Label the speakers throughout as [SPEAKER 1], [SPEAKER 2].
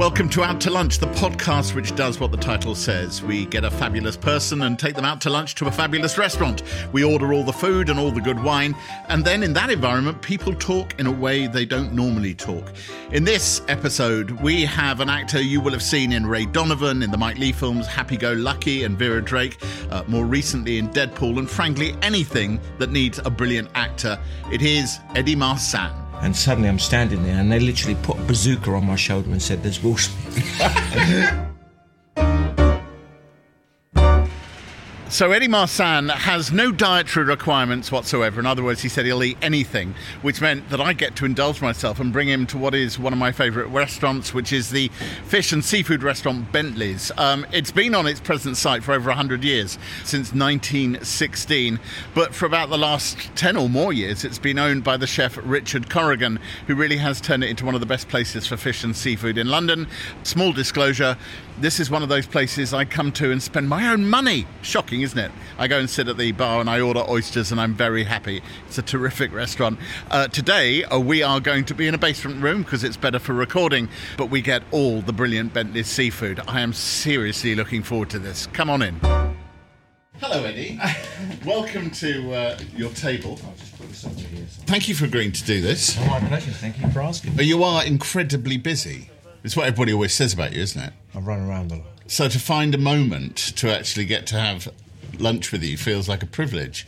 [SPEAKER 1] Welcome to Out to Lunch, the podcast which does what the title says. We get a fabulous person and take them out to lunch to a fabulous restaurant. We order all the food and all the good wine, and then in that environment, people talk in a way they don't normally talk. In this episode, we have an actor you will have seen in Ray Donovan, in the Mike Leigh films Happy Go Lucky and Vera Drake, uh, more recently in Deadpool, and frankly, anything that needs a brilliant actor. It is Eddie Marsan.
[SPEAKER 2] And suddenly I'm standing there and they literally put a bazooka on my shoulder and said, There's Will Smith.
[SPEAKER 1] So Eddie Marsan has no dietary requirements whatsoever. In other words, he said he'll eat anything, which meant that I get to indulge myself and bring him to what is one of my favourite restaurants, which is the fish and seafood restaurant Bentley's. Um, it's been on its present site for over 100 years, since 1916, but for about the last 10 or more years, it's been owned by the chef Richard Corrigan, who really has turned it into one of the best places for fish and seafood in London. Small disclosure, this is one of those places I come to and spend my own money. Shocking, isn't it? I go and sit at the bar and I order oysters and I'm very happy. It's a terrific restaurant. Uh, today, uh, we are going to be in a basement room because it's better for recording, but we get all the brilliant Bentley's seafood. I am seriously looking forward to this. Come on in. Hello, Eddie. Welcome to uh, your table.
[SPEAKER 2] I'll just put this over here.
[SPEAKER 1] Thank you for agreeing to do this.
[SPEAKER 2] Oh, my pleasure. Thank you for asking.
[SPEAKER 1] But you are incredibly busy. It's what everybody always says about you, isn't it?
[SPEAKER 2] I run around a lot.
[SPEAKER 1] So to find a moment to actually get to have lunch with you feels like a privilege.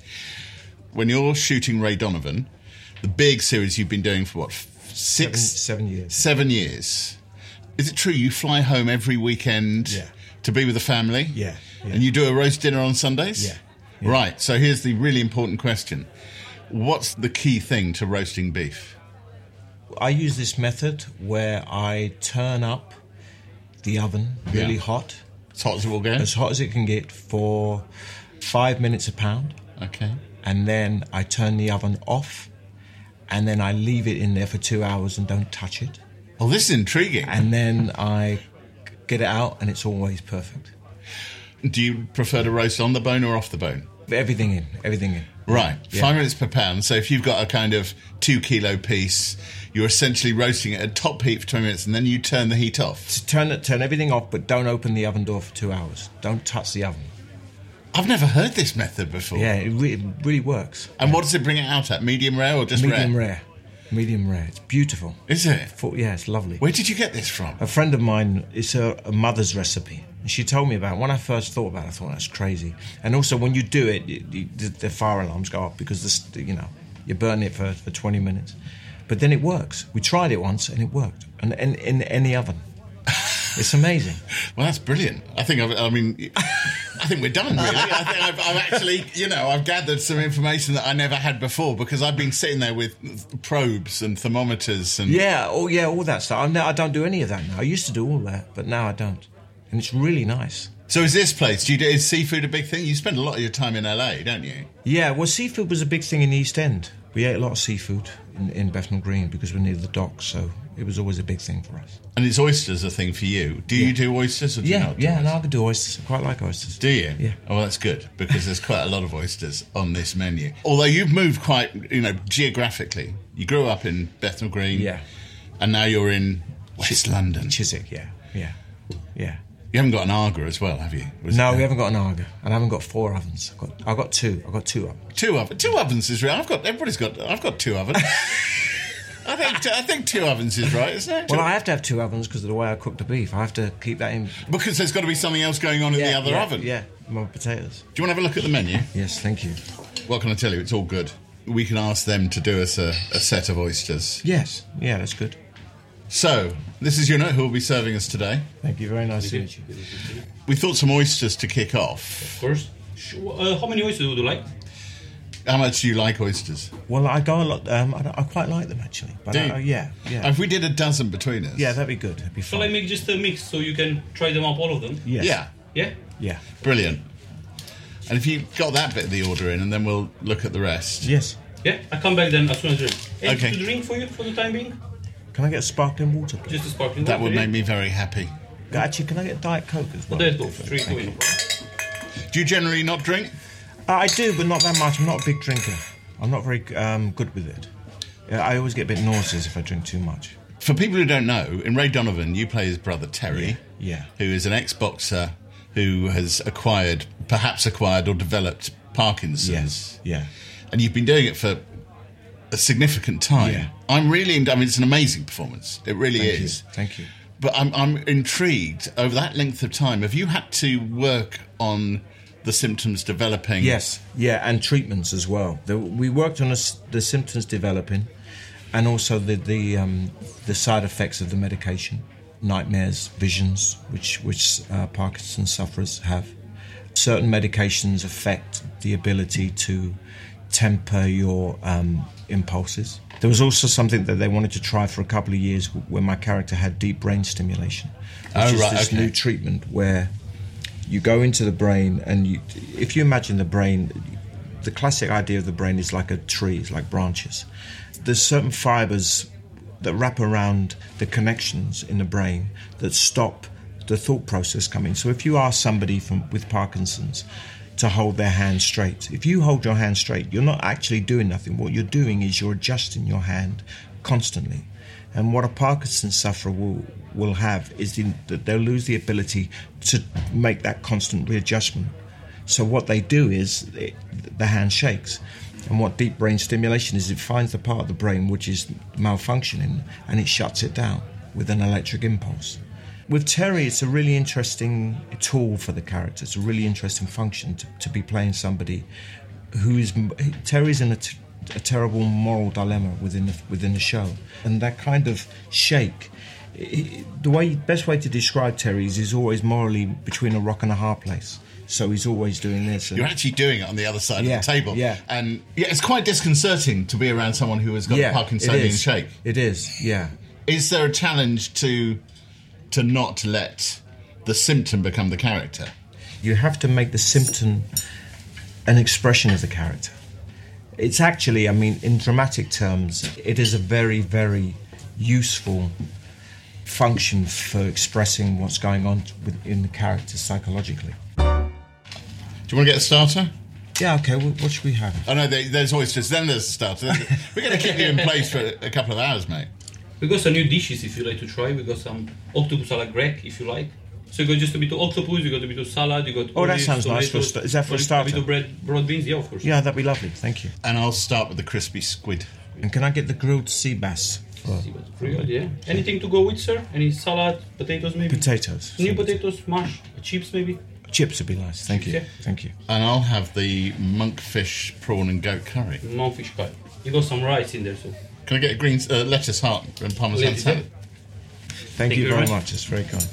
[SPEAKER 1] When you're shooting Ray Donovan, the big series you've been doing for what
[SPEAKER 2] Seven,
[SPEAKER 1] six,
[SPEAKER 2] seven years.
[SPEAKER 1] seven years. Is it true you fly home every weekend
[SPEAKER 2] Yeah.
[SPEAKER 1] to be with the family?
[SPEAKER 2] Yeah, yeah.
[SPEAKER 1] And you do a roast dinner on Sundays?
[SPEAKER 2] Yeah, yeah.
[SPEAKER 1] Right. So here's the really important question. What's the key thing to roasting beef?
[SPEAKER 2] I use this method where I turn up the oven really
[SPEAKER 1] Yeah.
[SPEAKER 2] hot,
[SPEAKER 1] As hot as it will go?
[SPEAKER 2] as hot as it can get, for five minutes a pound.
[SPEAKER 1] Okay.
[SPEAKER 2] And then I turn the oven off. And then I leave it in there for two hours and don't touch it.
[SPEAKER 1] Oh, this is intriguing.
[SPEAKER 2] And then I get it out, and it's always perfect.
[SPEAKER 1] Do you prefer to roast on the bone or off the bone?
[SPEAKER 2] Everything in, everything in.
[SPEAKER 1] Right,
[SPEAKER 2] Yeah.
[SPEAKER 1] five minutes per pound. So if you've got a kind of two kilo piece, you're essentially roasting it at top heat for 20 minutes and then you turn the heat off.
[SPEAKER 2] To turn it, turn everything off, but don't open the oven door for two hours. Don't touch the oven.
[SPEAKER 1] I've never heard this method before.
[SPEAKER 2] Yeah, it, re- it really works.
[SPEAKER 1] And what does it bring it out at? Medium rare or just
[SPEAKER 2] Medium
[SPEAKER 1] rare?
[SPEAKER 2] rare. Medium rare. It's beautiful.
[SPEAKER 1] Is it?
[SPEAKER 2] For, yeah, it's lovely.
[SPEAKER 1] Where did you get this from?
[SPEAKER 2] A friend of mine, it's a, a mother's recipe. She told me about it. When I first thought about it, I thought that's crazy. And also, when you do it, the, the fire alarms go off because this, you know you burn it for, for 20 minutes. But then it works. We tried it once and it worked. And in, in any oven. It's amazing.
[SPEAKER 1] Well, that's brilliant. I think, I've, I mean, I think we're done, really. I think I've, I've actually, you know, I've gathered some information that I never had before because I've been sitting there with probes and thermometers and.
[SPEAKER 2] Yeah, oh yeah, all that stuff. I'm, I don't do any of that now. I used to do all that, but now I don't. And it's really nice.
[SPEAKER 1] So is this place, do you do, is seafood a big thing? You spend a lot of your time in LA, don't you?
[SPEAKER 2] Yeah, well, seafood was a big thing in the East End. We ate a lot of seafood in, in Bethnal Green because we're near the docks, so it was always a big thing for us.
[SPEAKER 1] And it's oysters a thing for you. Do you do oysters or do you
[SPEAKER 2] Yeah,
[SPEAKER 1] not? do
[SPEAKER 2] yeah,
[SPEAKER 1] oysters?
[SPEAKER 2] no, I could do oysters. I quite like oysters.
[SPEAKER 1] Do you?
[SPEAKER 2] Yeah.
[SPEAKER 1] Oh, well, that's good because there's quite a lot of oysters on this menu. Although you've moved quite, you know, geographically. You grew up in Bethnal Green.
[SPEAKER 2] Yeah.
[SPEAKER 1] And now you're in West London.
[SPEAKER 2] Chiswick, yeah, yeah, yeah.
[SPEAKER 1] You haven't got an Aga as well, have you?
[SPEAKER 2] No, we uh, haven't got an Aga, and I haven't got four ovens. I've got, I've got two. I've got two ovens.
[SPEAKER 1] Two ovens. Two ovens is real. I've got. Everybody's got. I've got two ovens. I think. I think two ovens is right, isn't it?
[SPEAKER 2] Well, I have to have two ovens because of the way I cook the beef. I have to keep that in.
[SPEAKER 1] because there's got to be something else going on in the other
[SPEAKER 2] yeah,
[SPEAKER 1] oven.
[SPEAKER 2] Yeah, my potatoes.
[SPEAKER 1] Do you want to have a look at the menu?
[SPEAKER 2] Yes, thank you.
[SPEAKER 1] What can I tell you? It's all good. We can ask them to do us a, a set of oysters.
[SPEAKER 2] Yes, yeah, that's good.
[SPEAKER 1] So, this is Una who will be serving us today.
[SPEAKER 2] Thank you. Very nice to meet you.
[SPEAKER 1] We thought some oysters to kick off.
[SPEAKER 3] Of course. Sh- Uh, how many oysters would you like?
[SPEAKER 1] How much do you like oysters?
[SPEAKER 2] Well, I go a lot. Um, I, I quite like them actually. But
[SPEAKER 1] Do you?
[SPEAKER 2] I, uh, yeah, yeah,
[SPEAKER 1] If we did a dozen between us.
[SPEAKER 2] yeah, that'd be good. That'd be
[SPEAKER 3] Shall I
[SPEAKER 2] fun.
[SPEAKER 3] make just a mix so you can try them up, all of them?
[SPEAKER 2] Yes.
[SPEAKER 1] Yeah.
[SPEAKER 3] Yeah?
[SPEAKER 2] yeah,
[SPEAKER 1] Brilliant. And if you got that bit of the order in, and then we'll look at the rest.
[SPEAKER 2] yes.
[SPEAKER 3] Yeah? I come back then as soon as you're.
[SPEAKER 1] Okay.
[SPEAKER 3] To drink for you for the time being?
[SPEAKER 2] Can I get sparkling water, please?
[SPEAKER 3] Just a sparkling
[SPEAKER 1] That would
[SPEAKER 3] yeah?
[SPEAKER 1] make me very happy.
[SPEAKER 2] Actually, can I get Diet Coke as well?
[SPEAKER 3] There's both. Three, two,
[SPEAKER 2] you.
[SPEAKER 1] Do you generally not drink?
[SPEAKER 2] Uh, I do, but not that much. I'm not a big drinker. I'm not very um, good with it. Yeah, I always get a bit nauseous if I drink too much.
[SPEAKER 1] For people who don't know, in Ray Donovan, you play his brother Terry,
[SPEAKER 2] Yeah.
[SPEAKER 1] who is an ex-boxer who has acquired, perhaps acquired or developed Parkinson's.
[SPEAKER 2] Yes. Yeah.
[SPEAKER 1] and you've been doing it for a significant time.
[SPEAKER 2] Yeah.
[SPEAKER 1] I'm really, I mean, it's an amazing performance. It really
[SPEAKER 2] Thank
[SPEAKER 1] is.
[SPEAKER 2] you. Thank you.
[SPEAKER 1] But I'm, I'm intrigued over that length of time. Have you had to work on the symptoms developing?
[SPEAKER 2] Yes, yeah, and treatments as well. The, we worked on the, the symptoms developing, and also the the um, the side effects of the medication, nightmares, visions, which which uh, Parkinson's sufferers have. Certain medications affect the ability to temper your um, impulses. There was also something that they wanted to try for a couple of years when my character had deep brain stimulation, which
[SPEAKER 1] Oh,
[SPEAKER 2] is
[SPEAKER 1] right,
[SPEAKER 2] this
[SPEAKER 1] okay.
[SPEAKER 2] new treatment where you go into the brain and you if you imagine the brain the classic idea of the brain is like a tree it's like branches. There's certain fibers that wrap around the connections in the brain that stop the thought process coming. So if you ask somebody from with parkinson's to hold their hand straight if you hold your hand straight you're not actually doing nothing. What you're doing is you're adjusting your hand constantly and what a Parkinson's sufferer will will have is that they'll lose the ability to make that constant readjustment. So what they do is it, the hand shakes, and what deep brain stimulation is, it finds the part of the brain which is malfunctioning and it shuts it down with an electric impulse. With Terry, it's a really interesting tool for the character. It's a really interesting function to, to be playing somebody who is Terry's in a, t- a terrible moral dilemma within the within the show, and that kind of shake. The way best way to describe Terry is he's always morally between a rock and a hard place. So he's always doing this. and-
[SPEAKER 1] You're actually doing it on the other side
[SPEAKER 2] Yeah,
[SPEAKER 1] of the table.
[SPEAKER 2] yeah.
[SPEAKER 1] And yeah, it's quite disconcerting to be around someone who has got
[SPEAKER 2] yeah,
[SPEAKER 1] Parkinsonian shake.
[SPEAKER 2] It is, yeah.
[SPEAKER 1] Is there a challenge to to not let the symptom become the character?
[SPEAKER 2] You have to make the symptom an expression of the character. It's actually, I mean, in dramatic terms, it is a very, very useful function for expressing what's going on within the character psychologically.
[SPEAKER 1] Do you want to get a starter?
[SPEAKER 2] Yeah, okay, well, what should we have?
[SPEAKER 1] Oh no, there, there's oysters. Then there's a starter. We're going to keep you in place for a couple of hours, mate.
[SPEAKER 3] We got some new dishes if you like to try. We got some octopus a la grec if you like. So you got just a bit of octopus, you got a bit of salad, you got
[SPEAKER 2] Oh, that
[SPEAKER 3] olives,
[SPEAKER 2] sounds nice for a
[SPEAKER 3] tomatoes,
[SPEAKER 2] sta- is that for a
[SPEAKER 3] got
[SPEAKER 2] starter?
[SPEAKER 3] A bit of bread, broad beans, yeah, of course.
[SPEAKER 2] Yeah, that'd be lovely, thank you.
[SPEAKER 1] And I'll start with the crispy squid.
[SPEAKER 2] And can I get the grilled sea bass for
[SPEAKER 3] See what's grilled, yeah. Anything to go with, sir? Any salad, potatoes maybe?
[SPEAKER 2] potatoes?
[SPEAKER 3] New potatoes, mash, chips maybe?
[SPEAKER 2] Chips would be nice, thank you.
[SPEAKER 3] Yeah.
[SPEAKER 2] Thank you.
[SPEAKER 1] And I'll have the monkfish prawn and goat curry.
[SPEAKER 3] Non-fish curry. You got some rice in there, so.
[SPEAKER 1] Can I get a green uh, lettuce heart and parmesan
[SPEAKER 3] Lettuce,
[SPEAKER 1] salad?
[SPEAKER 2] Thank, you
[SPEAKER 3] you
[SPEAKER 2] very
[SPEAKER 3] very
[SPEAKER 2] much, it's very kind.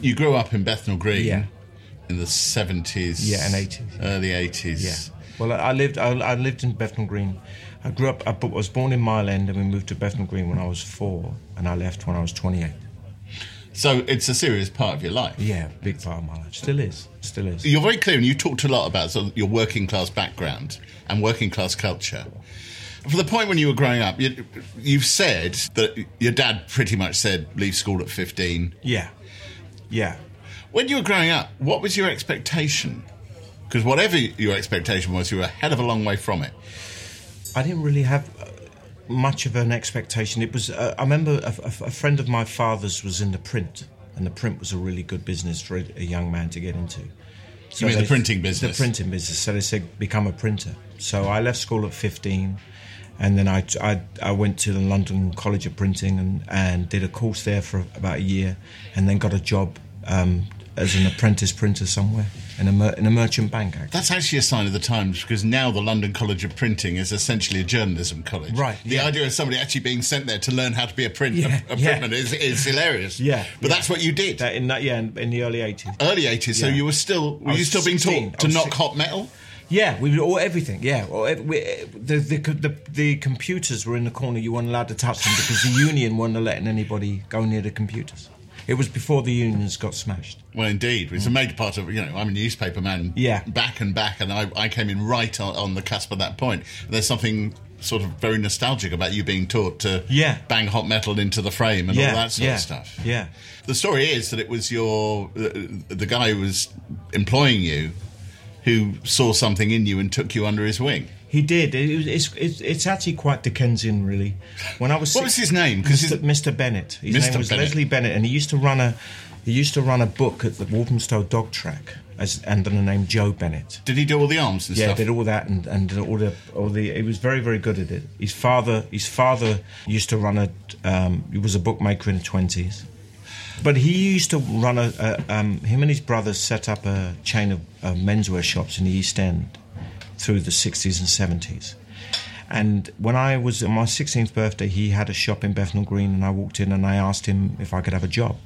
[SPEAKER 1] You grew up in Bethnal Green
[SPEAKER 2] Yeah.
[SPEAKER 1] in the 70s.
[SPEAKER 2] Yeah, and 80s.
[SPEAKER 1] Early 80s.
[SPEAKER 2] Yeah. Well, I lived. I, I lived in Bethnal Green. I grew up. I was born in Mile End, and we moved to Bethnal Green when I was four, and I left when I was 28.
[SPEAKER 1] So it's a serious part of your life.
[SPEAKER 2] Yeah, big part of my life. Still is. Still is.
[SPEAKER 1] You're very clear, and you talked a lot about sort of your working class background and working class culture. For the point when you were growing up, you, you've said that your dad pretty much said leave school at 15.
[SPEAKER 2] Yeah. Yeah.
[SPEAKER 1] When you were growing up, what was your expectation? Because whatever your expectation was, you were a hell of a long way from it.
[SPEAKER 2] I didn't really have uh, much of an expectation. It was. Uh, I remember a, a, a friend of my father's was in the print, and the print was a really good business for a, young man to get into. So
[SPEAKER 1] mean the printing business?
[SPEAKER 2] The printing business. So they said become a printer. So I left school at fifteen, and then I, I, I went to the London College of Printing and, and did a course there for about a year, and then got a job um, as an apprentice printer somewhere in a mer- in a merchant bank. Actually.
[SPEAKER 1] That's actually a sign of the times because now the London College of Printing is essentially a journalism college.
[SPEAKER 2] Right,
[SPEAKER 1] The
[SPEAKER 2] yeah.
[SPEAKER 1] idea of somebody actually being sent there to learn how to be a print
[SPEAKER 2] Yeah,
[SPEAKER 1] a, a
[SPEAKER 2] yeah.
[SPEAKER 1] printman is, is hilarious.
[SPEAKER 2] Yeah,
[SPEAKER 1] But that's what you did.
[SPEAKER 2] That in that yeah in, in the early eighties.
[SPEAKER 1] Early 80s, so you were still were you still being taught to knock
[SPEAKER 2] six-
[SPEAKER 1] hot metal?
[SPEAKER 2] Yeah, we or everything. Yeah, or we, eh, the, the the the computers were in the corner. You weren't allowed to touch them because the union weren't letting anybody go near the computers. It was before the unions got smashed.
[SPEAKER 1] Well, indeed, it's a major part of you know. I'm a newspaper man.
[SPEAKER 2] Yeah.
[SPEAKER 1] back and back, and I, I came in right on, on the cusp of that point. There's something sort of very nostalgic about you being taught to
[SPEAKER 2] Yeah.
[SPEAKER 1] bang hot metal into the frame and
[SPEAKER 2] yeah,
[SPEAKER 1] all that sort
[SPEAKER 2] yeah,
[SPEAKER 1] of stuff.
[SPEAKER 2] Yeah,
[SPEAKER 1] The story is that it was your the, the guy who was employing you who saw something in you and took you under his wing.
[SPEAKER 2] He did. It, was- it's, it's it's actually quite Dickensian, really. When I was
[SPEAKER 1] What was his name? 'Cause
[SPEAKER 2] Mr. Mr. Bennett. His
[SPEAKER 1] Mr.
[SPEAKER 2] name was
[SPEAKER 1] Bennett.
[SPEAKER 2] Leslie Bennett, and he used to run a he used to run a book at the Walthamstow Dog Track as under the name Joe Bennett.
[SPEAKER 1] Did he do all the arms and
[SPEAKER 2] Yeah,
[SPEAKER 1] stuff?
[SPEAKER 2] did all that and, and all the all the. He was very very good at it. His father his father used to run a. Um, he was a bookmaker in the twenties, but he used to run a. a um, him and his brothers set up a chain of uh, menswear shops in the East End through the sixties and seventies. And when I was on my 16th birthday, he had a shop in Bethnal Green, and I walked in and I asked him if I could have a job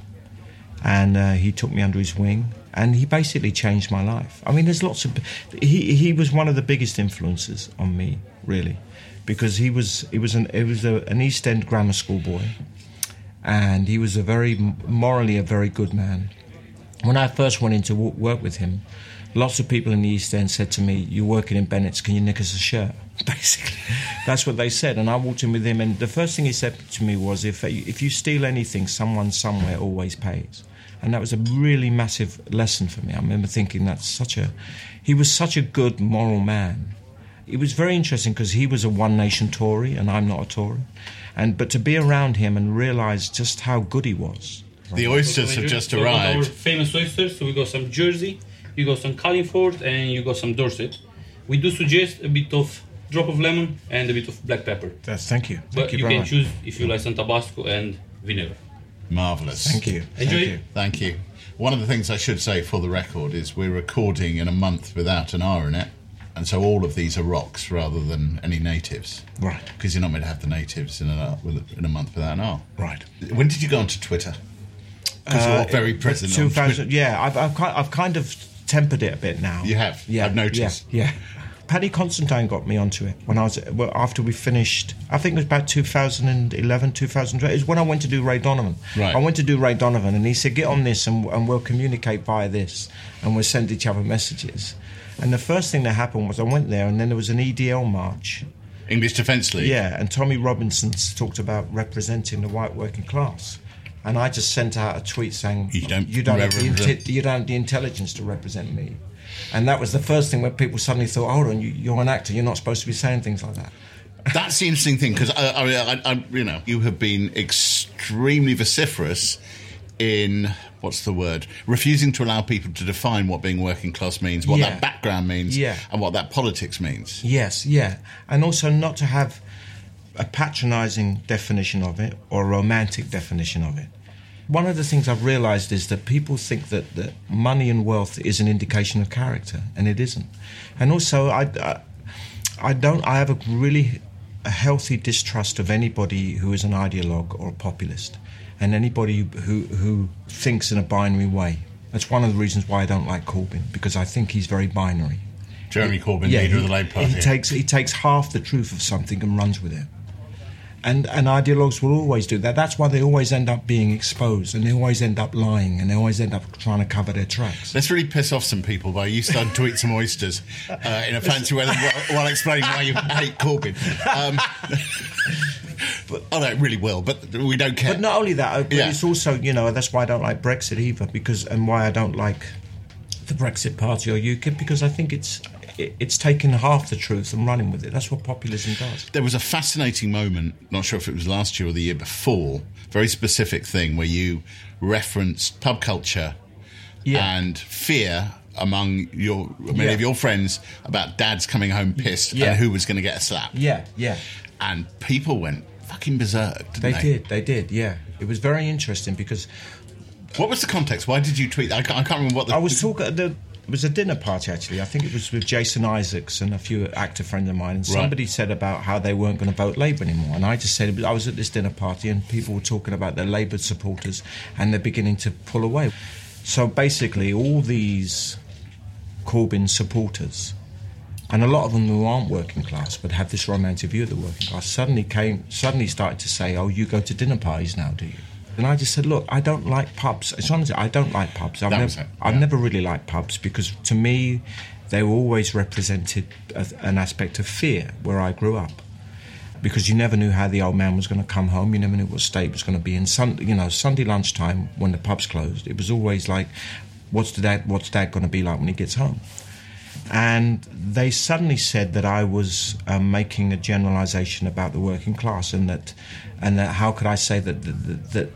[SPEAKER 2] and uh, he took me under his wing and he basically changed my life i mean there's lots of he, he was one of the biggest influences on me really because he was he was an he was a, an east end grammar school boy and he was a very morally a very good man. When i first went in to work with him lots of people in the east end said to me you're working in bennett's can you nick us a shirt? Basically that's what they said. And i walked in with him and the first thing he said to me was if, if you steal anything someone somewhere always pays. And that was a really massive lesson for me. I remember thinking that's such a he was such a good moral man. It was very interesting because he was a one nation tory and i'm not a tory and but to be around him and realize just how good he was
[SPEAKER 1] the oysters have just
[SPEAKER 3] We got Our
[SPEAKER 1] arrived.
[SPEAKER 3] famous oysters. So we got some Jersey, you got some Carlingford, and you got some Dorset. We do suggest a bit of drop of lemon and a bit of black pepper.
[SPEAKER 2] That's, thank you thank
[SPEAKER 3] But
[SPEAKER 2] you,
[SPEAKER 3] you, can choose if you like some Tabasco and vinegar.
[SPEAKER 1] Marvelous.
[SPEAKER 2] thank you
[SPEAKER 3] Enjoy.
[SPEAKER 2] thank you
[SPEAKER 1] Thank you. One of the things I should say for the record is we're recording in a month without an R in it, and so all of these are rocks rather than any natives.
[SPEAKER 2] right
[SPEAKER 1] Because you're not meant to have the natives in a, in a month without an R.
[SPEAKER 2] right
[SPEAKER 1] When did you go onto Twitter? Because
[SPEAKER 2] Uh,
[SPEAKER 1] you're very present
[SPEAKER 2] 2000 yeah I've, I've, kind, I've kind of tempered it a bit now
[SPEAKER 1] You have?
[SPEAKER 2] yeah
[SPEAKER 1] I've noticed.
[SPEAKER 2] yeah, yeah. Paddy Considine got me onto it when I was well, after we finished. I think it was about 2011, 2012. It was when I went to do Ray Donovan.
[SPEAKER 1] Right.
[SPEAKER 2] I went to do Ray Donovan, and he said, "Get on this, and, and we'll communicate via this, and we'll send each other messages." And the first thing that happened was I went there, and then there was an EDL march.
[SPEAKER 1] English Defence League.
[SPEAKER 2] Yeah, and Tommy Robinson talked about representing the white working class. And I just sent out a tweet saying,
[SPEAKER 1] You don't
[SPEAKER 2] you don't, have the, you don't have the intelligence to represent me." And that was the first thing where people suddenly thought, "Hold on, you, you're an actor. You're not supposed to be saying things like that."
[SPEAKER 1] That's the interesting thing because I, I, I, you know, you have been extremely vociferous in what's the word? Refusing to allow people to define what being working class means, what
[SPEAKER 2] Yeah.
[SPEAKER 1] that background means,
[SPEAKER 2] Yeah.
[SPEAKER 1] and what that politics means.
[SPEAKER 2] Yes, yeah, and also not to have a patronising definition of it or a romantic definition of it. One of the things I've realised is that people think that, that money and wealth is an indication of character, and it isn't. And also, I, I, I don't. I have a really a healthy distrust of anybody who is an ideologue or a populist, and anybody who who thinks in a binary way. That's one of the reasons why I don't like Corbyn because I think he's very binary.
[SPEAKER 1] Jeremy Corbyn, leader
[SPEAKER 2] he,
[SPEAKER 1] of the Labour Party.
[SPEAKER 2] He takes he takes half the truth of something and runs with it. And and ideologues will always do that. That's why they always end up being exposed, and they always end up lying, and they always end up trying to cover their tracks.
[SPEAKER 1] Let's really piss off some people by you start to eat some oysters uh, in a fancy way while, while explaining why you hate Corbyn. Um, but, oh, no, it really will, but we don't care.
[SPEAKER 2] But not only that, but
[SPEAKER 1] Yeah.
[SPEAKER 2] it's also you know that's why I don't like Brexit either, because and why I don't like the Brexit Party or UKIP because I think it's it, it's taken half the truth and running with it. That's what populism does.
[SPEAKER 1] there was a fascinating moment, not sure if it was last year or the year before, very specific thing where you referenced pub culture
[SPEAKER 2] Yeah.
[SPEAKER 1] and fear among your many
[SPEAKER 2] Yeah.
[SPEAKER 1] of your friends about dads coming home pissed
[SPEAKER 2] Yeah.
[SPEAKER 1] and who was going to get a slap.
[SPEAKER 2] Yeah, yeah.
[SPEAKER 1] And people went fucking berserk,
[SPEAKER 2] They
[SPEAKER 1] they?
[SPEAKER 2] did, they did, yeah. It was very interesting because
[SPEAKER 1] What was the context? Why did you tweet? I can't, I can't remember what the.
[SPEAKER 2] I was talking. At the, it was a dinner party actually. I think it was with Jason Isaacs and a few actor friends of mine. And
[SPEAKER 1] Right.
[SPEAKER 2] somebody said about how they weren't going to vote Labour anymore. And I just said I was at this dinner party and people were talking about their Labour supporters and they're beginning to pull away. So basically, all these Corbyn supporters. And a lot of them who aren't working class but have this romantic view of the working class suddenly came suddenly started to say, "Oh, you go to dinner parties now, do you?" And I just said, "Look, I don't like pubs. It's honestly, I don't like pubs. I've, never,
[SPEAKER 1] it,
[SPEAKER 2] I've never really liked pubs because to me, they were always represented as an aspect of fear where I grew up. Because you never knew how the old man was going to come home. You never knew what state was going to be in. Sun, you know, Sunday lunchtime when the pubs closed, it was always like, "What's the dad? What's dad going to be like when he gets home?" And they suddenly said that I was um, making a generalization about the working class, and that, and that how could I say that that, that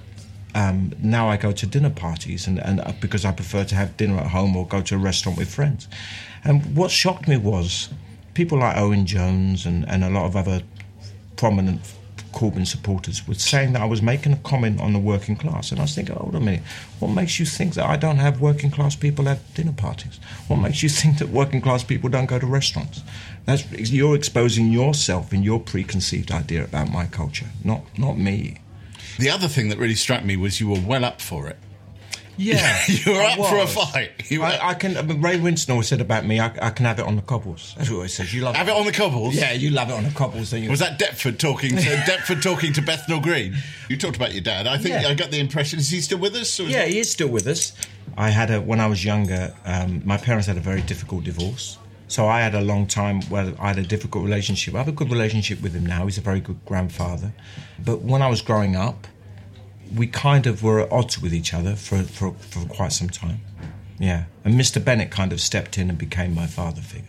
[SPEAKER 2] um, now I go to dinner parties, and, and uh, because I prefer to have dinner at home or go to a restaurant with friends. And what shocked me was people like Owen Jones and, and a lot of other prominent Corbyn supporters were saying that I was making a comment on the working class. And I was thinking, hold on a minute, what makes you think that I don't have working class people at dinner parties? What makes you think that working class people don't go to restaurants? That's, you're exposing yourself and your preconceived idea about my culture, not, not me.
[SPEAKER 1] The other thing that really struck me was you were well up for it.
[SPEAKER 2] Yeah,
[SPEAKER 1] you were
[SPEAKER 2] I
[SPEAKER 1] up for a fight. You were-
[SPEAKER 2] I, I can. Ray Winstone always said about me, I, I can have it on the cobbles. That's what he says. You love
[SPEAKER 1] Have it on the cobbles?
[SPEAKER 2] Yeah, you love it on the cobbles. Don't you?
[SPEAKER 1] Was that Deptford talking to Deptford talking to Bethnal Green? You talked about your dad. I think
[SPEAKER 2] Yeah.
[SPEAKER 1] I got the impression is he still with us? Or is
[SPEAKER 2] Yeah, he is still with us. I had a when I was younger. Um, my parents had a very difficult divorce, so I had a long time where I had a difficult relationship. I have a good relationship with him now. He's a very good grandfather. But when I was growing up, we kind of were at odds with each other for for, for quite some time. Yeah, and Mr. Bennett kind of stepped in and became my father figure.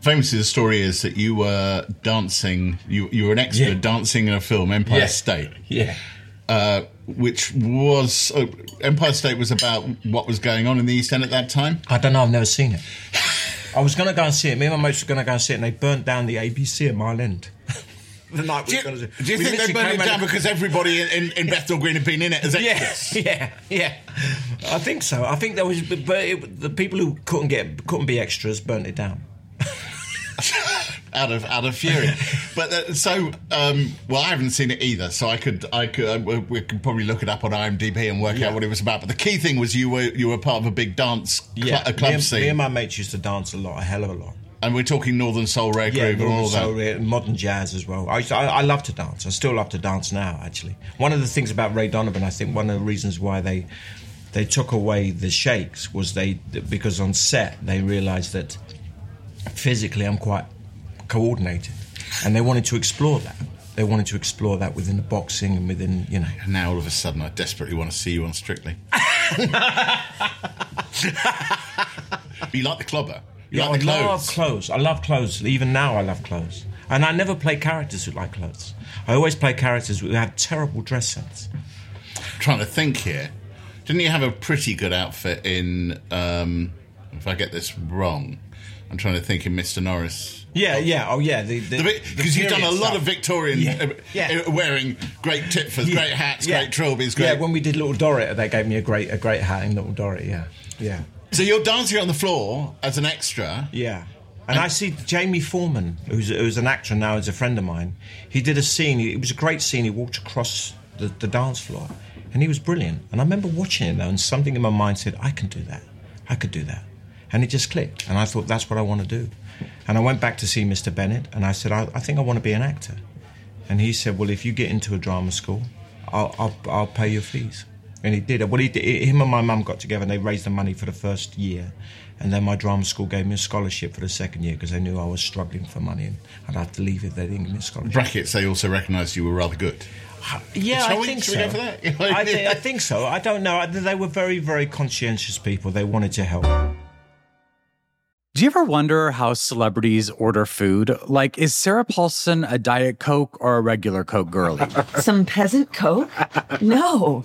[SPEAKER 1] Famously, the story is that you were dancing. You you were an expert
[SPEAKER 2] Yeah.
[SPEAKER 1] dancing in a film, Empire
[SPEAKER 2] Yeah.
[SPEAKER 1] State.
[SPEAKER 2] Yeah.
[SPEAKER 1] uh, which was oh, Empire State was about what was going on in the East End at that time.
[SPEAKER 2] I don't know. I've never seen it. I was going to go and see it. Me and my mates were going to go and see it, and they burnt down the ABC at Mile End. The night we were going to
[SPEAKER 1] do Do you
[SPEAKER 2] we
[SPEAKER 1] think they burned it down because everybody in, in, in Bethnal Green had been in it as extras?
[SPEAKER 2] Yeah, yeah, yeah. I think so. I think there was, but it, the people who couldn't get couldn't be extras burnt it down.
[SPEAKER 1] out of out of fury. but uh, so, um, well, I haven't seen it either, so I could I could uh, we- we could probably look it up on IMDb and work
[SPEAKER 2] Yeah.
[SPEAKER 1] out what it was about. But the key thing was you were you were part of a big dance cl- a
[SPEAKER 2] me
[SPEAKER 1] club
[SPEAKER 2] and,
[SPEAKER 1] scene,
[SPEAKER 2] Me and my mates used to dance a lot, a hell of a lot.
[SPEAKER 1] And we're talking Northern Soul, Rare Groove, and all
[SPEAKER 2] Northern
[SPEAKER 1] that.
[SPEAKER 2] soul, yeah, modern jazz as well. I, to- I, I love to dance. I still love to dance now. Actually, one of the things about Ray Donovan, I think one of the reasons why they they took away the shakes was they because on set they realised that physically I'm quite coordinated, and they wanted to explore that. They wanted to explore that within the boxing and within you know.
[SPEAKER 1] And now all of a sudden, I desperately want to see you on Strictly. you like the clobber? You
[SPEAKER 2] Yeah,
[SPEAKER 1] like
[SPEAKER 2] I love
[SPEAKER 1] clothes?
[SPEAKER 2] I love clothes. Even now, I love clothes. And I never play characters who like clothes. I always play characters who have terrible dress sense.
[SPEAKER 1] trying to think here. Didn't you have a pretty good outfit in? Um, if I get this wrong, I'm trying to think in Mr. Norrell.
[SPEAKER 2] Yeah, yeah, oh yeah.
[SPEAKER 1] Because you've done a lot
[SPEAKER 2] stuff.
[SPEAKER 1] of Victorian,
[SPEAKER 2] Yeah,
[SPEAKER 1] uh,
[SPEAKER 2] yeah.
[SPEAKER 1] uh, wearing great tipfers,
[SPEAKER 2] Yeah,
[SPEAKER 1] great hats, great trilbies, great.
[SPEAKER 2] Yeah, when we did Little Dorrit, they gave me a great a great hat in Little Dorrit. Yeah, yeah,
[SPEAKER 1] so you're dancing on the floor as an extra.
[SPEAKER 2] yeah. And I see Jamie Foreman, who's, who's an actor now, is a friend of mine. He did a scene. It was a great scene. He walked across the, the dance floor, and he was brilliant. And I remember watching it though, and something in my mind said, "I can do that. I could do that." And it just clicked, and I thought that's what I want to do. And I went back to see Mr. Bennett, and I said, "I, I think I want to be an actor." And he said, "Well, if you get into a drama school, I'll, I'll, I'll pay your fees." And he did. Well, he did, him and my mum got together, and they raised the money for the first year. And then my drama school gave me a scholarship for the second year because they knew I was struggling for money and I'd have to leave if they didn't give me a scholarship.
[SPEAKER 1] Brackets. They also recognised you were rather good.
[SPEAKER 2] Uh,
[SPEAKER 1] yeah,
[SPEAKER 2] I think so.
[SPEAKER 1] we go for that?
[SPEAKER 2] I, thi- I think so. I don't know. Uh, they were very, very conscientious people. They wanted to help.
[SPEAKER 4] Do you ever wonder how celebrities order food? Like, is Sarah Paulson a Diet Coke or a regular Coke girlie?
[SPEAKER 5] Some peasant coke? No.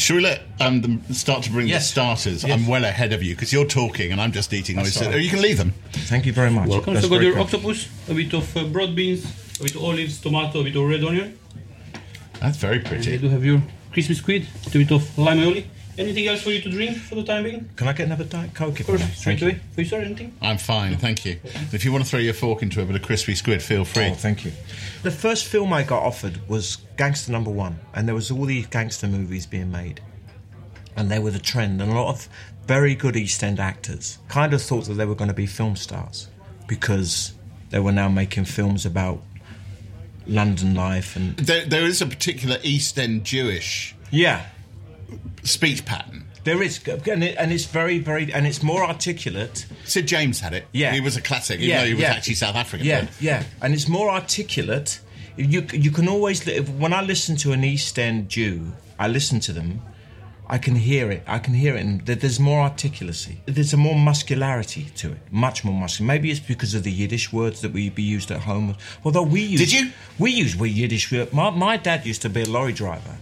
[SPEAKER 1] Should we let um, them start to bring
[SPEAKER 2] Yes.
[SPEAKER 1] the starters?
[SPEAKER 2] Yes.
[SPEAKER 1] I'm well ahead of you because you're talking and I'm just eating.
[SPEAKER 2] That's
[SPEAKER 1] oyster-
[SPEAKER 2] all right.
[SPEAKER 1] You can leave them.
[SPEAKER 2] Thank you very much.
[SPEAKER 3] Welcome.
[SPEAKER 2] That's
[SPEAKER 3] so got your
[SPEAKER 2] kind.
[SPEAKER 3] octopus, a bit of uh, broad beans, a bit of olives, tomato, a bit of red onion.
[SPEAKER 1] That's very
[SPEAKER 3] You
[SPEAKER 1] pretty.
[SPEAKER 3] do have your Christmas squid, a bit of lime aioli. Anything else for you to drink for the time being?
[SPEAKER 2] Can I get another Diet Coke?
[SPEAKER 3] Of course, straight
[SPEAKER 2] Thank you.
[SPEAKER 3] away. For you, sir, anything?
[SPEAKER 1] I'm fine, thank you. If you want to throw your fork into a bit of crispy squid, feel free.
[SPEAKER 2] Oh, thank you. The first film I got offered was Gangster Number One, and there was all these gangster movies being made, and they were the trend. And a lot of very good East End actors kind of thought that they were going to be film stars, because they were now making films about London life and
[SPEAKER 1] There, there is a particular East End Jewish
[SPEAKER 2] yeah.
[SPEAKER 1] Speech pattern.
[SPEAKER 2] There is, and, it, and it's very, very, and it's more articulate.
[SPEAKER 1] Sid James had it.
[SPEAKER 2] Yeah.
[SPEAKER 1] he was a classic, even
[SPEAKER 2] Yeah,
[SPEAKER 1] though he was
[SPEAKER 2] yeah.
[SPEAKER 1] actually South African.
[SPEAKER 2] Yeah,
[SPEAKER 1] but-
[SPEAKER 2] yeah, and it's more articulate. You you can always when I listen to an East End Jew, I listen to them. I can hear it. I can hear it, and there's more articulacy. There's a more muscularity to it, much more muscular. Maybe it's because of the Yiddish words that we be used at home. Although we use,
[SPEAKER 1] Did you?
[SPEAKER 2] We use we Yiddish. My, my dad used to be a lorry driver,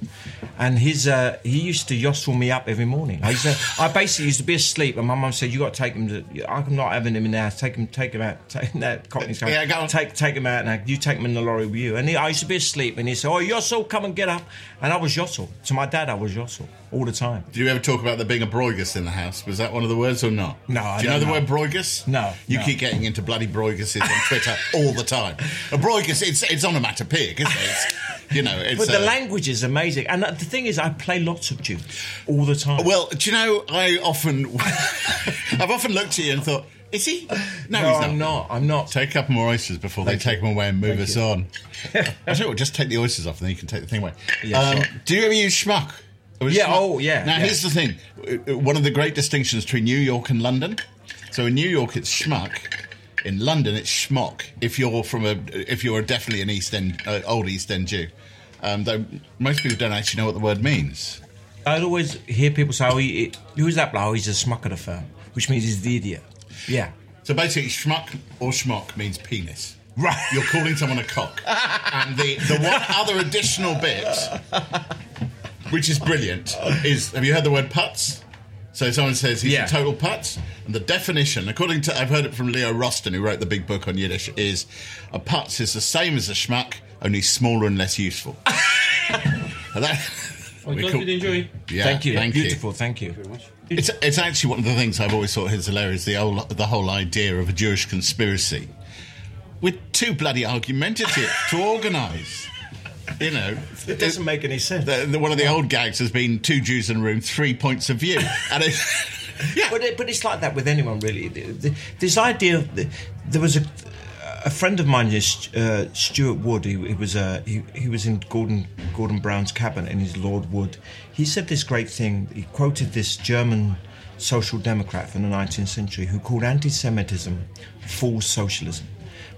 [SPEAKER 2] and his uh, he used to jostle me up every morning. I used to, I basically used to be asleep, and my mum said, "You got to take him to. I'm not having him in the house. Take him, take him out. Take that Cockney's going,
[SPEAKER 1] Yeah, go on.
[SPEAKER 2] Take take him out now. You take him in the lorry with you." And he, I used to be asleep, and he said, "Oh, Yossel, come and get up." And I was Yossel. To my dad, I was Yossel all the time.
[SPEAKER 1] Did you ever talk about there being a broigus in the house? Was that one of the words or not?
[SPEAKER 2] No, I
[SPEAKER 1] Do you know
[SPEAKER 2] don't
[SPEAKER 1] the
[SPEAKER 2] know.
[SPEAKER 1] word broigus?
[SPEAKER 2] No,
[SPEAKER 1] You
[SPEAKER 2] no.
[SPEAKER 1] keep getting into bloody broiguses on Twitter all the time. A broigus, it's it's onomatopoeic, isn't it? It's, you know, it's.
[SPEAKER 2] But the
[SPEAKER 1] uh,
[SPEAKER 2] language is amazing, and the thing is, I play lots of tunes all the time.
[SPEAKER 1] Well, do you know? I often, I've often looked at you and thought, is he? No,
[SPEAKER 2] no, I'm not. I'm not.
[SPEAKER 1] Take a couple more oysters before
[SPEAKER 2] Thank
[SPEAKER 1] they take them away and move
[SPEAKER 2] Thank
[SPEAKER 1] us
[SPEAKER 2] you.
[SPEAKER 1] on. You what, just take the oysters off and then you can take the thing away.
[SPEAKER 2] Yeah,
[SPEAKER 1] um,
[SPEAKER 2] sure.
[SPEAKER 1] Do you ever use schmuck?
[SPEAKER 2] Yeah,
[SPEAKER 1] schmuck-
[SPEAKER 2] oh, yeah,
[SPEAKER 1] Now
[SPEAKER 2] yeah.
[SPEAKER 1] here's the thing: Uh, one of the great distinctions between New York and London. So in New York, it's schmuck. In London, it's schmock. If you're from a, if you're definitely an East End, uh, old East End Jew, um, though most people don't actually know what the word means.
[SPEAKER 2] I'd always hear people say, "Oh, he, he- who's that bloke? Oh, he's a schmuck of the firm," which means he's the idiot. Yeah.
[SPEAKER 1] So basically, schmuck or schmock means penis.
[SPEAKER 2] Right.
[SPEAKER 1] You're calling someone a cock. and the, the one other additional bit, which is brilliant, is have you heard the word putz? So someone says he's
[SPEAKER 2] Yeah.
[SPEAKER 1] a total putz. And the definition, according to, I've heard it from Leo Rosten, who wrote the big book on Yiddish, is a putz is the same as a schmuck, only smaller and less useful. And that-
[SPEAKER 3] Oh,
[SPEAKER 1] we
[SPEAKER 3] those
[SPEAKER 1] call-
[SPEAKER 3] did enjoy.
[SPEAKER 1] yeah,
[SPEAKER 2] thank you.
[SPEAKER 1] Thank you.
[SPEAKER 2] Beautiful. Thank you.
[SPEAKER 3] Very much.
[SPEAKER 1] It's, it's actually one of the things I've always thought is hilarious the whole, the whole idea of a Jewish conspiracy. We're too bloody argumentative to organise. You know,
[SPEAKER 2] It doesn't make any sense.
[SPEAKER 1] the, the, one of the old gags has been two Jews in a room, three points of view. And it, yeah,
[SPEAKER 2] But, it, but it's like that with anyone, really. The- This idea of the, there was a a friend of mine, is uh, Stewart Wood. He, he was uh, he, he was in Gordon Gordon Brown's cabinet, and he's Lord Wood. He said this great thing. He quoted this German social democrat from the 19th century who called anti-Semitism false socialism,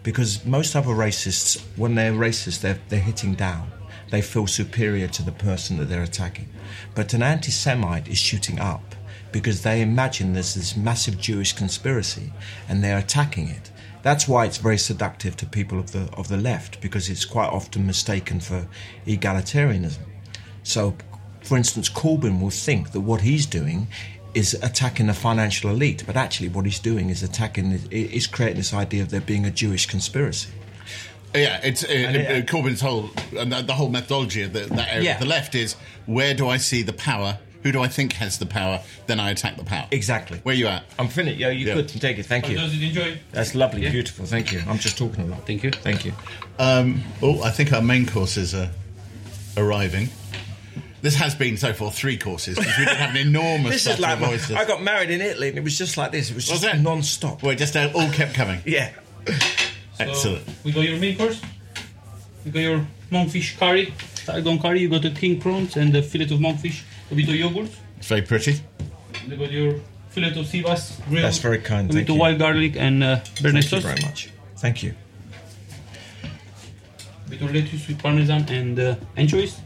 [SPEAKER 2] because most other racists, when they're racist, they're they're hitting down. They feel superior to the person that they're attacking, but an anti-Semite is shooting up because they imagine there's this massive Jewish conspiracy and they're attacking it. That's why it's very seductive to people of the of the left because it's quite often mistaken for egalitarianism. So, for instance, Corbyn will think that what he's doing is attacking the financial elite, but actually what he's doing is attacking is creating this idea of there being a Jewish conspiracy.
[SPEAKER 1] yeah. It's uh,
[SPEAKER 2] it-
[SPEAKER 1] uh, Corbyn's whole and the, the whole methodology of the, that area
[SPEAKER 2] Yeah.
[SPEAKER 1] of the left is where do I see the power? Who do I think has the power? Then I attack the power.
[SPEAKER 2] Exactly.
[SPEAKER 1] Where you at?
[SPEAKER 2] I'm finished. Yeah, you
[SPEAKER 1] Yeah.
[SPEAKER 2] could take it. Thank
[SPEAKER 3] Oh,
[SPEAKER 2] you.
[SPEAKER 3] those did enjoy.
[SPEAKER 2] That's lovely,
[SPEAKER 3] Yeah.
[SPEAKER 2] beautiful. Thank you. I'm just talking a lot.
[SPEAKER 3] Thank you.
[SPEAKER 2] Thank you.
[SPEAKER 1] Um, oh, I think our main courses are arriving. This has been so far three courses because we did have an enormous
[SPEAKER 2] This is like
[SPEAKER 1] of
[SPEAKER 2] my. I got married in Italy and it was just like this. It was
[SPEAKER 1] Was
[SPEAKER 2] just
[SPEAKER 1] it?
[SPEAKER 2] non-stop.
[SPEAKER 1] Well, just uh, all kept coming.
[SPEAKER 2] Yeah.
[SPEAKER 3] So
[SPEAKER 1] Excellent.
[SPEAKER 3] We got your main course. You got your monkfish curry, Saigon curry. You got the king prawns and the fillet of monkfish, a bit of yogurt.
[SPEAKER 1] It's very pretty.
[SPEAKER 3] We got your fillet of sea bass grilled.
[SPEAKER 2] That's very kind,
[SPEAKER 3] A
[SPEAKER 2] thank
[SPEAKER 3] bit of wild garlic and uh, béarnaise
[SPEAKER 2] Thank you very much. Thank you.
[SPEAKER 3] A bit of lettuce with parmesan and uh, anchovies.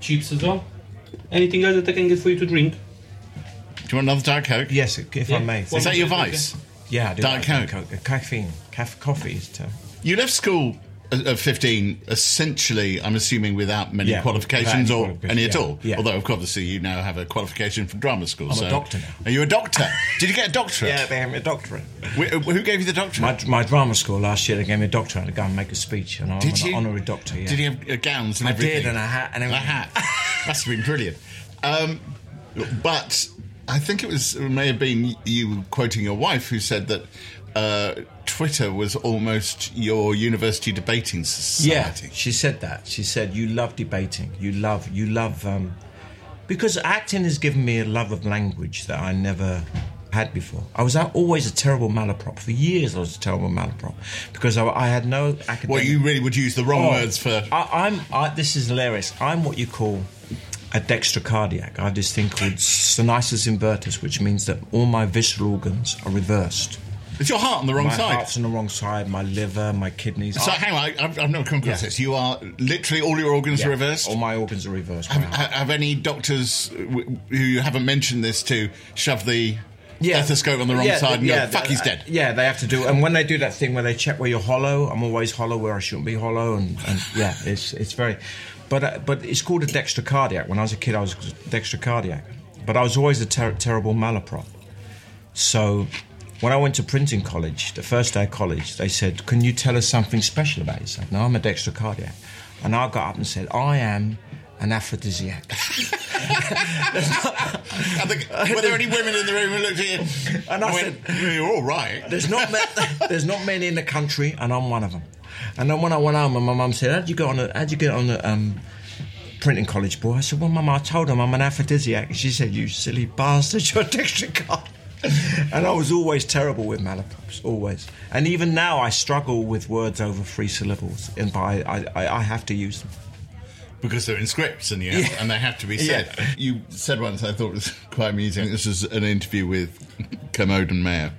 [SPEAKER 3] Chips as well. Anything else that I can get for you to drink?
[SPEAKER 1] Do you want another Diet Coke?
[SPEAKER 2] Yes, if
[SPEAKER 3] Yeah.
[SPEAKER 2] I may.
[SPEAKER 3] Well,
[SPEAKER 1] Is that your
[SPEAKER 3] Okay.
[SPEAKER 1] vice?
[SPEAKER 2] Yeah, I do.
[SPEAKER 1] Diet
[SPEAKER 2] like
[SPEAKER 1] Coke.
[SPEAKER 2] Uh, Caffeine. Caf- coffee is terrible.
[SPEAKER 1] You left school at at 15, essentially, I'm assuming, without many
[SPEAKER 2] Yeah,
[SPEAKER 1] qualifications
[SPEAKER 2] without
[SPEAKER 1] or
[SPEAKER 2] any qualifications,
[SPEAKER 1] any at
[SPEAKER 2] yeah,
[SPEAKER 1] all.
[SPEAKER 2] yeah.
[SPEAKER 1] Although, of course, obviously, you now have a qualification from drama school.
[SPEAKER 2] I'm a
[SPEAKER 1] so-
[SPEAKER 2] doctor now.
[SPEAKER 1] Are you a doctor? Did you get a doctorate?
[SPEAKER 2] Yeah, they gave me a doctorate.
[SPEAKER 1] Who gave you the doctorate?
[SPEAKER 2] My, my drama school last year, they gave me a doctorate to go and make a speech, and I'm
[SPEAKER 1] Did
[SPEAKER 2] an
[SPEAKER 1] you?
[SPEAKER 2] honorary doctor. Yeah.
[SPEAKER 1] Did you have uh, gowns and
[SPEAKER 2] I
[SPEAKER 1] everything?
[SPEAKER 2] did, and a hat and
[SPEAKER 1] A hat. Must have been brilliant. Um, but I think it was it may have been you quoting your wife who said that uh, Twitter was almost your university debating society.
[SPEAKER 2] Yeah, she said that. She said you love debating. You love you love um, because acting has given me a love of language that I never had before. I was always a terrible malaprop. For years, I was a terrible malaprop because I, I had no academic.
[SPEAKER 1] Well, you really would use the wrong
[SPEAKER 2] Oh,
[SPEAKER 1] words for.
[SPEAKER 2] I, I'm. I, this is hilarious. I'm what you call a dextrocardiac. I have this thing called stenosis invertus, which means that all my visceral organs are reversed.
[SPEAKER 1] Is your heart on the wrong
[SPEAKER 2] my
[SPEAKER 1] side?
[SPEAKER 2] heart's on the wrong side. My liver, my kidneys.
[SPEAKER 1] So hang on, I, I've, I've never come across
[SPEAKER 2] Yeah.
[SPEAKER 1] this. You are literally all your organs
[SPEAKER 2] yeah,
[SPEAKER 1] are reversed.
[SPEAKER 2] All my organs are reversed.
[SPEAKER 1] have,
[SPEAKER 2] my
[SPEAKER 1] have any doctors who you haven't mentioned this to shove the stethoscope on the wrong
[SPEAKER 2] Yeah,
[SPEAKER 1] side and
[SPEAKER 2] yeah,
[SPEAKER 1] go, "Fuck, he's
[SPEAKER 2] uh,
[SPEAKER 1] dead"?
[SPEAKER 2] Yeah, they have to do. it. And when they do that thing where they check where you're hollow, I'm always hollow where I shouldn't be hollow, and, and yeah, it's it's very. But uh, but it's called a dextrocardiac. When I was a kid, I was a dextrocardiac, but I was always a ter- terrible malaprop. So. When I went to printing college, the first day of college, they said, Can you tell us something special about yourself? No, I'm a dextrocardiac. And I got up and said, I am an aphrodisiac.
[SPEAKER 1] I think, were there any women in the room who looked at you
[SPEAKER 2] And I
[SPEAKER 1] went, "You're all right"?
[SPEAKER 2] There's not ma- there's not many in the country, and I'm one of them. And then when I went home, and my mum said, "How'd you get on? The, how'd you get on the um, printing college, boy?" I said, "Well, mum, I told them I'm an aphrodisiac." And she said, "You silly bastard, you're a card." and I was always terrible with malaprops, always. And even now, I struggle with words over three syllables, and by I, I, I have to use them.
[SPEAKER 1] because they're in scripts and you have,
[SPEAKER 2] Yeah.
[SPEAKER 1] and they have to be said.
[SPEAKER 2] Yeah.
[SPEAKER 1] You said once I thought was quite amusing. This was an interview with Kermode and Mayo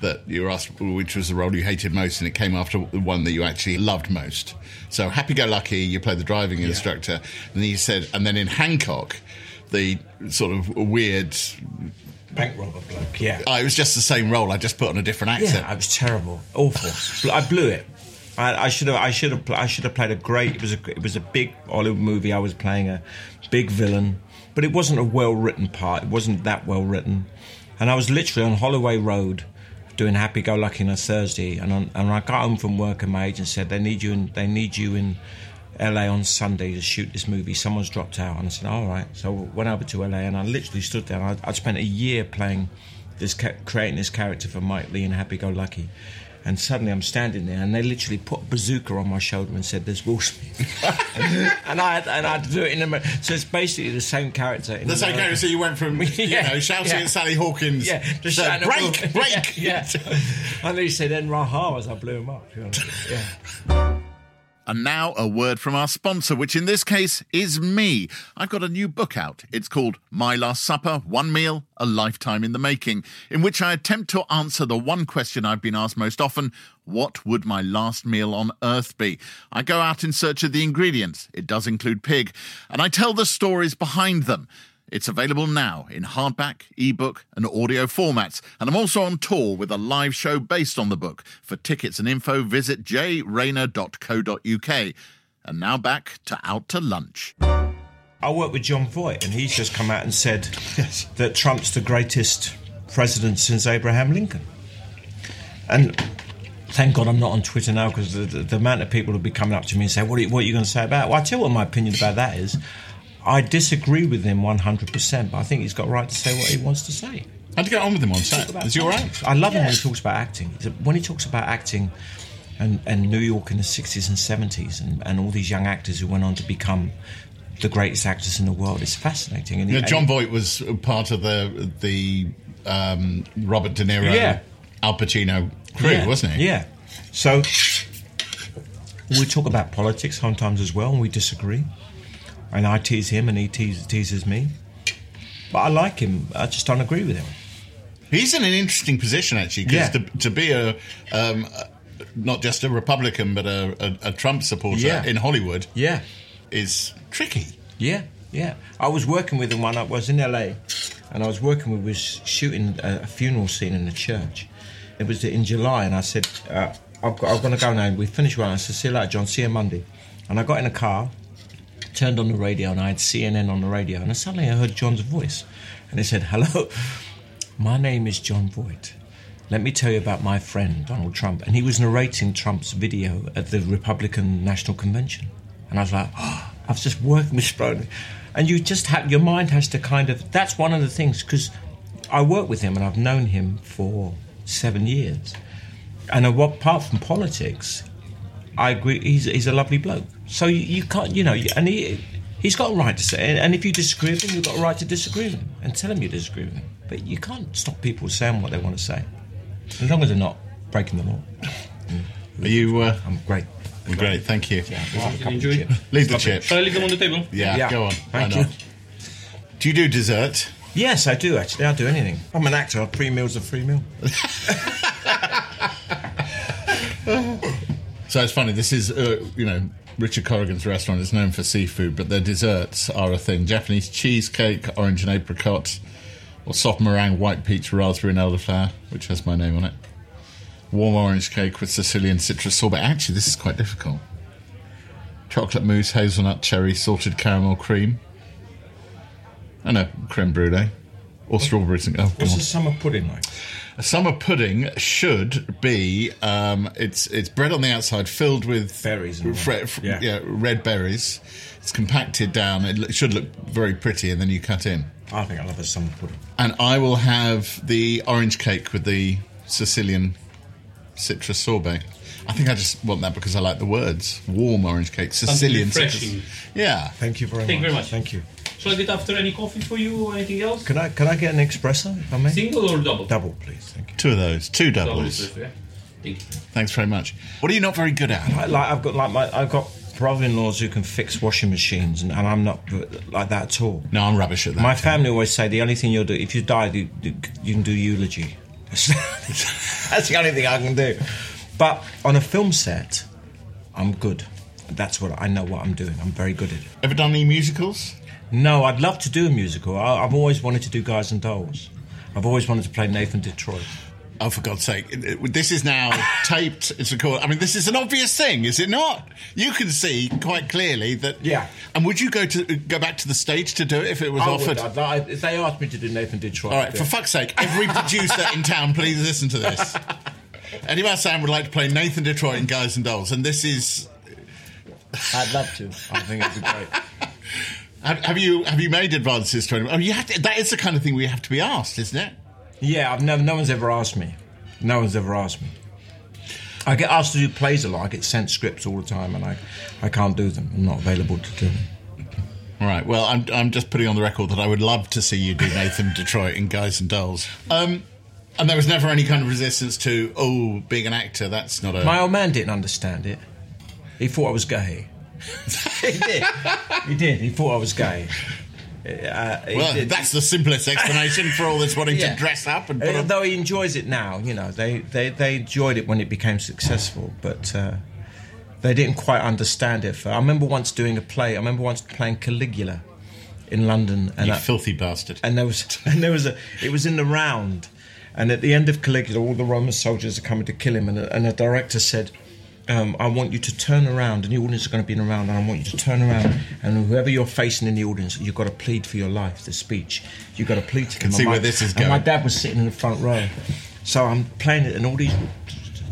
[SPEAKER 1] that you were asked which was the role you hated most, and it came after the one that you actually loved most. So Happy Go Lucky, you played the driving instructor, and he said, and then in Hancock, the sort of weird.
[SPEAKER 2] Bank robber bloke, yeah.
[SPEAKER 1] Oh, it was just the same role. I just put on a different accent.
[SPEAKER 2] Yeah, I was terrible, awful. I blew it. I, I should have. I should have. I should have played a great. It was a. It was a big Hollywood movie. I was playing a big villain, but it wasn't a well written part. It wasn't that well written, and I was literally on Holloway Road doing Happy Go Lucky on a Thursday, and on, and I got home from work, and my agent said they need you in. They need you in. LA on Sunday to shoot this movie. Someone's dropped out, and I said, "All right." So I went over to LA, and I literally stood there. I, I spent a year playing this, creating this character for Mike Leigh and Happy Go Lucky, and suddenly I'm standing there, and they literally put a bazooka on my shoulder and said, "There's Will Smith," and I had, and I had to do it in America. So it's basically the same character. In
[SPEAKER 1] The same character, so you went from you
[SPEAKER 2] Yeah,
[SPEAKER 1] know shouting
[SPEAKER 2] yeah.
[SPEAKER 1] at Sally Hawkins,
[SPEAKER 2] Yeah, just
[SPEAKER 1] to,
[SPEAKER 2] shouting
[SPEAKER 1] break, break.
[SPEAKER 2] Yeah, yeah. and then he said, "Then Raha," as I blew him up. you know. Yeah.
[SPEAKER 1] And now a word from our sponsor, which in this case is me. I've got a new book out. It's called My Last Supper One Meal, A Lifetime in the Making, in which I attempt to answer the one question I've been asked most often What would my last meal on earth be? I go out in search of the ingredients. It does include pig. And I tell the stories behind them. It's available now in hardback, ebook, and audio formats. And I'm also on tour with a live show based on the book. For tickets and info, visit jrayner.co.uk. And now back to Out to Lunch.
[SPEAKER 2] I work with Jon Voight, and he's just come out and said yes. that Trump's the greatest president since Abraham Lincoln. And thank God I'm not on Twitter now because the, the, the amount of people will be coming up to me and say, "What are you, what are you going to say about?" it?" Well, I tell you what my opinion about that is. I disagree with him 100%, but I think he's got a right to say what he wants to say.
[SPEAKER 1] How'd you get on with him on set? Is he all right?
[SPEAKER 2] I love him when he talks about acting. When he talks about acting and, and New York in the 60s and 70s and, and all these young actors who went on to become the greatest actors in the world, it's fascinating. And
[SPEAKER 1] Yeah, Jon Voight was part of the the um, Robert De Niro,
[SPEAKER 2] Yeah.
[SPEAKER 1] Al Pacino crew,
[SPEAKER 2] yeah,
[SPEAKER 1] wasn't he?
[SPEAKER 2] Yeah. So we talk about politics sometimes as well, and we disagree. And I tease him, and he teases, teases me. But I like him. I just don't agree with him.
[SPEAKER 1] He's in an interesting position actually, because
[SPEAKER 2] Yeah.
[SPEAKER 1] to, to be a um, not just a Republican but a, a, a Trump supporter
[SPEAKER 2] Yeah.
[SPEAKER 1] in Hollywood
[SPEAKER 2] Yeah.
[SPEAKER 1] is tricky.
[SPEAKER 2] Yeah, yeah. I was working with him when I was in LA, and I was working with, was shooting a, a funeral scene in the church. It was in July, and I said, uh, I've got, I'm going to go now. We finished one. I said, see you later, John. See you Monday. And I got in a car, turned on the radio, and I had CNN on the radio, and suddenly I heard John's voice, and he said, "Hello, my name is Jon Voight." Let me tell you about my friend Donald Trump, and he was narrating Trump's video at the Republican National Convention, and I was like, oh, "I've just worked with Sproney," and you just have your mind has to kind of. That's one of the things because I work with him and I've known him for seven years, and apart from politics, I agree. He's, he's a lovely bloke. So you, you can't, you know, and he he's got a right to say. it. And if you disagree with him, you've got a right to disagree with him and tell him you disagree with him. But you can't stop people saying what they want to say, as long as they're not breaking the law.
[SPEAKER 1] Are you? Uh,
[SPEAKER 2] I'm great.
[SPEAKER 1] I'm great, thank you.
[SPEAKER 2] Yeah, there's a couple
[SPEAKER 3] enjoy.
[SPEAKER 2] chips.
[SPEAKER 1] Leave the chips.
[SPEAKER 3] Shall I leave them on the table?
[SPEAKER 1] Yeah,
[SPEAKER 2] Yeah.
[SPEAKER 1] go on.
[SPEAKER 2] Thank you.
[SPEAKER 1] Do you do dessert?
[SPEAKER 2] Yes, I do actually. I'll do anything. I'm an actor. Three meals a free meal.
[SPEAKER 1] So it's funny. This is, uh, you know, Richard Corrigan's restaurant is known for seafood, but their desserts are a thing. Japanese cheesecake, orange and apricot, or soft meringue, white peach, raspberry and elderflower, which has my name on it. Warm orange cake with Sicilian citrus sorbet. Actually, this is quite difficult. Chocolate mousse, hazelnut, cherry, salted caramel, cream. I know, creme brulee. Or strawberries. and- Oh,
[SPEAKER 2] What's
[SPEAKER 1] on.
[SPEAKER 2] the summer pudding like?
[SPEAKER 1] A summer pudding should be um, it's it's bread on the outside filled with
[SPEAKER 2] Berries and all
[SPEAKER 1] fre-
[SPEAKER 2] that. Yeah.
[SPEAKER 1] yeah. red berries. It's compacted down. It lo- should look very pretty, and then you cut in.
[SPEAKER 2] I think I love a summer pudding.
[SPEAKER 1] And I will have the orange cake with the Sicilian citrus sorbet. I think I just want that because I like the words. Warm orange cake, Sicilian citrus. Yeah.
[SPEAKER 2] Thank you very
[SPEAKER 3] Thank you very much.
[SPEAKER 2] Thank you.
[SPEAKER 3] Shall I get after any coffee for you or anything else?
[SPEAKER 2] Can I can I get an espresso if I may?
[SPEAKER 3] Single or double?
[SPEAKER 2] Double, please. Thank you.
[SPEAKER 1] Two of those. Two
[SPEAKER 3] Double
[SPEAKER 1] doubles.
[SPEAKER 3] is preferred. Thank you.
[SPEAKER 1] Thanks very much. What are you not very good at?
[SPEAKER 2] I, like I've got like my I've got brother-in-laws who can fix washing machines, and, and I'm not like that at all.
[SPEAKER 1] No, I'm rubbish at that.
[SPEAKER 2] My family always say the only thing you'll do if you die, you, you, you can do eulogy. That's the only thing I can do. But on a film set, I'm good. That's what I know what I'm doing. I'm very good at it.
[SPEAKER 1] Ever done any musicals?
[SPEAKER 2] No, I'd love to do a musical. I, I've always wanted to do Guys and Dolls. I've always wanted to play Nathan Detroit.
[SPEAKER 1] Oh, for God's sake. This is now taped. It's recorded. I mean, this is an obvious thing, is it not? You can see quite clearly that.
[SPEAKER 2] Yeah.
[SPEAKER 1] And would you go to go back to the stage to do it if it was
[SPEAKER 2] I
[SPEAKER 1] offered?
[SPEAKER 2] would, I'd like- if they asked me to do Nathan Detroit,
[SPEAKER 1] All right, for fuck's sake, every producer in town, please listen to this. Eddie Marsan would like to play Nathan Detroit in Guys and Dolls, and this is.
[SPEAKER 2] I'd love to. I think it'd be great.
[SPEAKER 1] Have, have you have you made advances to anyone? Oh, you have to, that is the kind of thing we have to be asked, isn't it?
[SPEAKER 2] Yeah, I've never. No one's ever asked me. No one's ever asked me. I get asked to do plays a lot. I get sent scripts all the time, and I, I can't do them. I'm not available to do them.
[SPEAKER 1] All right. Well, I'm, I'm just putting on the record that I would love to see you do Nathan Detroit in Guys and Dolls. Um, and there was never any kind of resistance to, oh, being an actor, that's not a.
[SPEAKER 2] My old man didn't understand it. He thought I was gay. he did. He did. He thought I was gay. Uh,
[SPEAKER 1] well,
[SPEAKER 2] did.
[SPEAKER 1] that's the simplest explanation for all this wanting
[SPEAKER 2] Yeah.
[SPEAKER 1] to dress up and put
[SPEAKER 2] Uh. Though he enjoys it now, you know, they, they, they enjoyed it when it became successful, but uh, they didn't quite understand it. I remember once doing a play. I remember once playing Caligula in London, and
[SPEAKER 1] You
[SPEAKER 2] I-
[SPEAKER 1] filthy bastard.
[SPEAKER 2] and there was and there was a it was in the round and at the end of Caligula all the Roman soldiers are coming to kill him and a, and a director said um, I want you to turn around and the audience are going to be in a round and I want you to turn around and whoever you're facing in the audience you've got to plead for your life the speech. You've got to plead to
[SPEAKER 1] Can see
[SPEAKER 2] my-
[SPEAKER 1] where this is
[SPEAKER 2] and my dad was sitting in the front row. So I'm playing it and all these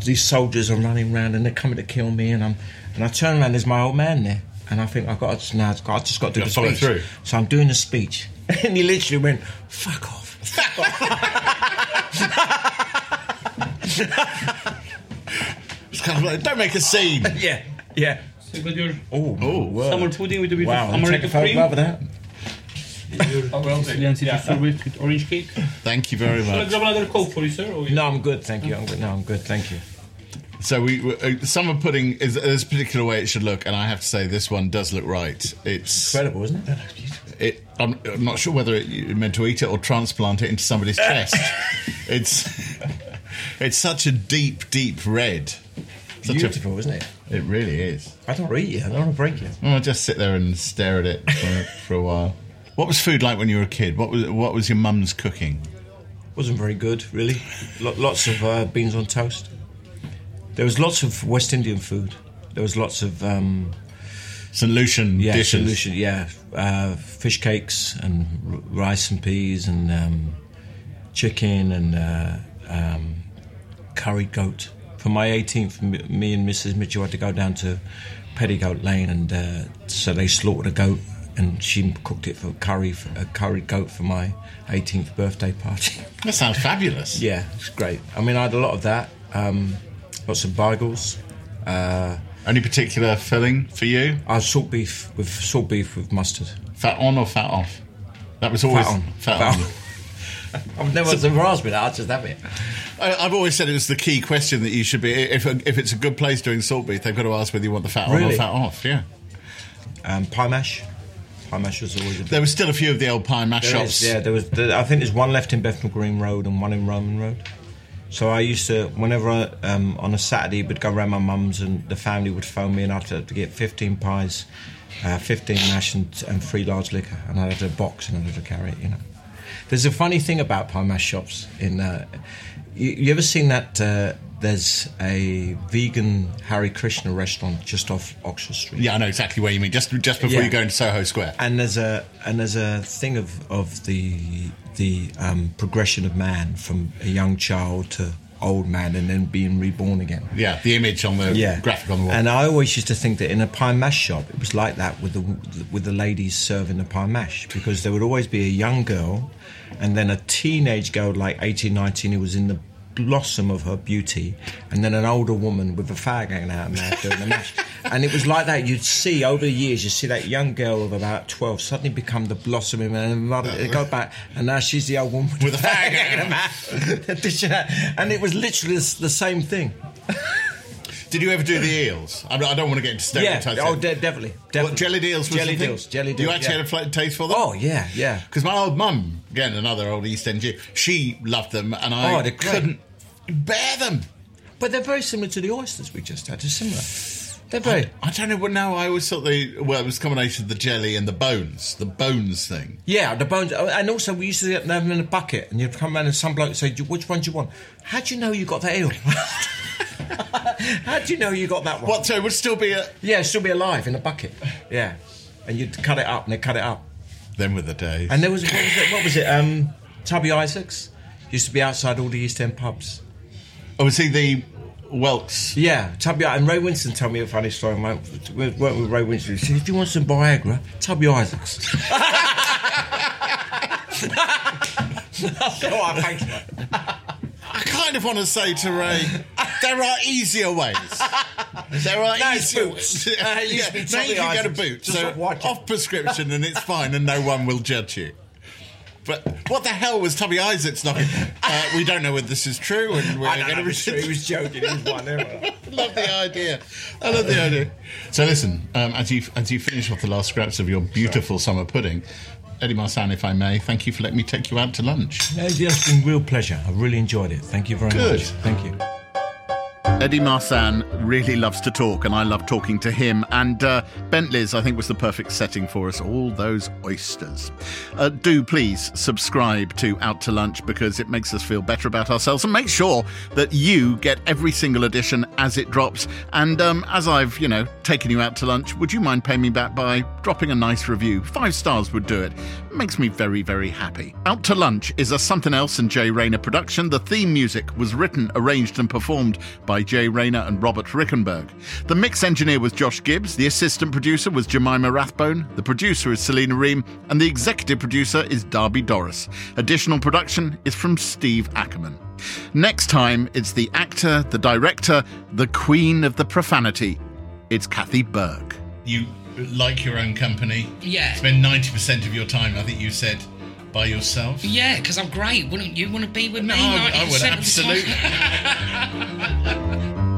[SPEAKER 2] these soldiers are running around and they're coming to kill me and I'm and I turn around there's my old man there. And I think I've got to now I've just got to do the speech.
[SPEAKER 1] through.
[SPEAKER 2] so I'm doing the speech. And he literally went fuck off.
[SPEAKER 1] Fuck kind of like, don't make a scene.
[SPEAKER 2] yeah yeah
[SPEAKER 3] So you got your
[SPEAKER 2] oh
[SPEAKER 1] Oh,
[SPEAKER 3] summer pudding with a bit
[SPEAKER 2] wow
[SPEAKER 3] of
[SPEAKER 2] and take a
[SPEAKER 3] American cream.
[SPEAKER 2] photograph of that
[SPEAKER 3] Your Sicilian citrus sorbet with orange cake.
[SPEAKER 1] Thank you very
[SPEAKER 3] Shall I
[SPEAKER 1] much.
[SPEAKER 3] grab another coke for you, sir? Or
[SPEAKER 2] no I'm good thank you I'm good no I'm good thank you
[SPEAKER 1] So we, we uh, summer pudding is there's a particular way it should look, and I have to say this one does look right. It's
[SPEAKER 2] incredible isn't it
[SPEAKER 1] it. I'm, I'm not sure whether it, you're meant to eat it or transplant it into somebody's chest. It's it's such a deep, deep red.
[SPEAKER 2] Beautiful isn't it
[SPEAKER 1] it really is.
[SPEAKER 2] I don't eat it I don't want to break it
[SPEAKER 1] I'll just sit there and stare at it for, for a while. What was food like when you were a kid? What was what was your mum's cooking?
[SPEAKER 2] wasn't very good really lots of uh, beans on toast there was lots of West Indian food there was lots of um,
[SPEAKER 1] St Lucian
[SPEAKER 2] yeah,
[SPEAKER 1] dishes.
[SPEAKER 2] solution, yeah, uh, fish cakes and r- rice and peas and um, chicken and uh, um, curried goat. For my 18th, me and Mrs. Mitchell had to go down to Petticoat Lane, and uh, so they slaughtered a goat, and she cooked it for curry, for, a curried goat for my 18th birthday party.
[SPEAKER 1] That sounds fabulous.
[SPEAKER 2] yeah, it's great. I mean, I had a lot of that. Um, lots of bagels. Uh,
[SPEAKER 1] Any particular filling for you?
[SPEAKER 2] I had salt beef with salt beef with mustard.
[SPEAKER 1] Fat on or fat off? That was always
[SPEAKER 2] Fat on.
[SPEAKER 1] Fat,
[SPEAKER 2] Fat
[SPEAKER 1] on.
[SPEAKER 2] on. I've never ever asked me that. I'll just have it.
[SPEAKER 1] I, I've always said it was the key question that you should be. If if it's a good place doing salt beef, they've got to ask whether you want the fat on or the fat off. Yeah.
[SPEAKER 2] Um, pie mash. Pie mash was always a
[SPEAKER 1] There was still a few of the old pie mash
[SPEAKER 2] There
[SPEAKER 1] shops.
[SPEAKER 2] is, yeah, there was. There, I think there's one left in Bethnal Green Road and one in Roman Road. So I used to, whenever I, um, on a Saturday, would go around my mum's and the family would phone me and I'd have to get 15 pies, uh, 15 mash and, and three large liquor, and I'd have a box and I'd have to carry it. You know. There's a funny thing about pie mash shops. In uh, you, you ever seen that? Uh, there's a vegan Hare Krishna restaurant just off Oxford Street.
[SPEAKER 1] Yeah, I know exactly where you mean. Just just before
[SPEAKER 2] Yeah.
[SPEAKER 1] you go into Soho Square.
[SPEAKER 2] and there's a and there's a thing of of the the um, progression of man from a young child to old man and then being reborn again.
[SPEAKER 1] Yeah, the image on the
[SPEAKER 2] Yeah,
[SPEAKER 1] graphic on the wall.
[SPEAKER 2] And I always used to think that in a pie mash shop, it was like that with the with the ladies serving the pie mash because there would always be a young girl, and then a teenage girl like 18, 19 who was in the blossom of her beauty, and then an older woman with a fag hanging out of her mouth doing the mash. And it was like that. You'd see over the years, you see that young girl of about twelve suddenly become the blossom, and mother- they go back, and now she's the old woman
[SPEAKER 1] With a fag
[SPEAKER 2] hanging in her mouth, out. and it was literally the same thing.
[SPEAKER 1] Did you ever do the eels? I, don't want to get into stereotypes.
[SPEAKER 2] Yeah.
[SPEAKER 1] Oh,
[SPEAKER 2] de- definitely. definitely.
[SPEAKER 1] What, jellied eels? was Jellied
[SPEAKER 2] eels. Jellied eels.
[SPEAKER 1] You actually
[SPEAKER 2] yeah.
[SPEAKER 1] had a taste for them?
[SPEAKER 2] Oh yeah, yeah.
[SPEAKER 1] Because my old mum, again, another old East End Jew, she loved them, and I
[SPEAKER 2] Oh,
[SPEAKER 1] couldn't bear them.
[SPEAKER 2] But they're very similar to the oysters we just had. They're similar. They're very.
[SPEAKER 1] I don't know. Well, no, I always thought they. Well, it was a combination of the jelly and the bones. The bones thing.
[SPEAKER 2] Yeah, the bones. oh, And also, we used to get them in a bucket, and you'd come around and some bloke would say, "Which one do you want?" How do you know you got that eel? How do you know you got that one?
[SPEAKER 1] What? So it would still be a.
[SPEAKER 2] Yeah, still be alive in a bucket. Yeah, and you'd cut it up, and they cut it up.
[SPEAKER 1] Then with the days.
[SPEAKER 2] And there was what was it? What was it? Um, Tubby Isaacs used to be outside all the East End pubs.
[SPEAKER 1] Oh, was he the whelks?
[SPEAKER 2] Yeah, Tubby and Ray Winstone told me a funny story. Went- we worked with Ray Winstone. He said, "If you want some Viagra, Tubby Isaacs." I said, "All right, thanks, mate."
[SPEAKER 1] I kind of want to say to Ray, there are easier ways. There are
[SPEAKER 2] No,
[SPEAKER 1] easier
[SPEAKER 2] Boots.
[SPEAKER 1] ways.
[SPEAKER 2] Uh,
[SPEAKER 1] yeah, now you can go to
[SPEAKER 2] Isaacs.
[SPEAKER 1] Boots,
[SPEAKER 2] Just
[SPEAKER 1] so
[SPEAKER 2] off
[SPEAKER 1] prescription, and it's fine, and no one will judge you. But what the hell was Tubby Isaacs knocking? Uh, we don't know whether this is true, and we're going
[SPEAKER 2] know,
[SPEAKER 1] to
[SPEAKER 2] it's true, he was joking. He was one
[SPEAKER 1] love the idea. I love the idea. So listen, um, as you as you finish off the last scraps of your beautiful summer pudding, Eddie Marsan, if I may, thank you for letting me take you out to lunch.
[SPEAKER 2] No, it's been real pleasure. I've really enjoyed it. Thank you very
[SPEAKER 1] Good.
[SPEAKER 2] much. Thank you.
[SPEAKER 1] Eddie Marsan really loves to talk, and I love talking to him. And uh, Bentley's, I think, was the perfect setting for us. All those oysters. Uh, do please subscribe to Out to Lunch because it makes us feel better about ourselves, and make sure that you get every single edition as it drops. And um, as I've, you know, taken you out to lunch, would you mind paying me back by dropping a nice review? Five stars would do it. Makes me very, very happy. Out to Lunch is a Something Else and Jay Rayner production. The theme music was written, arranged, and performed by Jay Rayner and Robert Rickenberg. The mix engineer was Josh Gibbs. The assistant producer was Jemima Rathbone. The producer is Selena Ream. And the executive producer is Darby Doris. Additional production is from Steve Ackerman. Next time, it's the actor, the director, the queen of the profanity. It's Kathy Burke. You like your own company?
[SPEAKER 6] Yeah.
[SPEAKER 1] Spend 90% of your time, I think you said, by yourself?
[SPEAKER 6] Yeah, because I'm great. Wouldn't you want to be with me?
[SPEAKER 1] No, I, I would
[SPEAKER 6] of the time?
[SPEAKER 1] absolutely.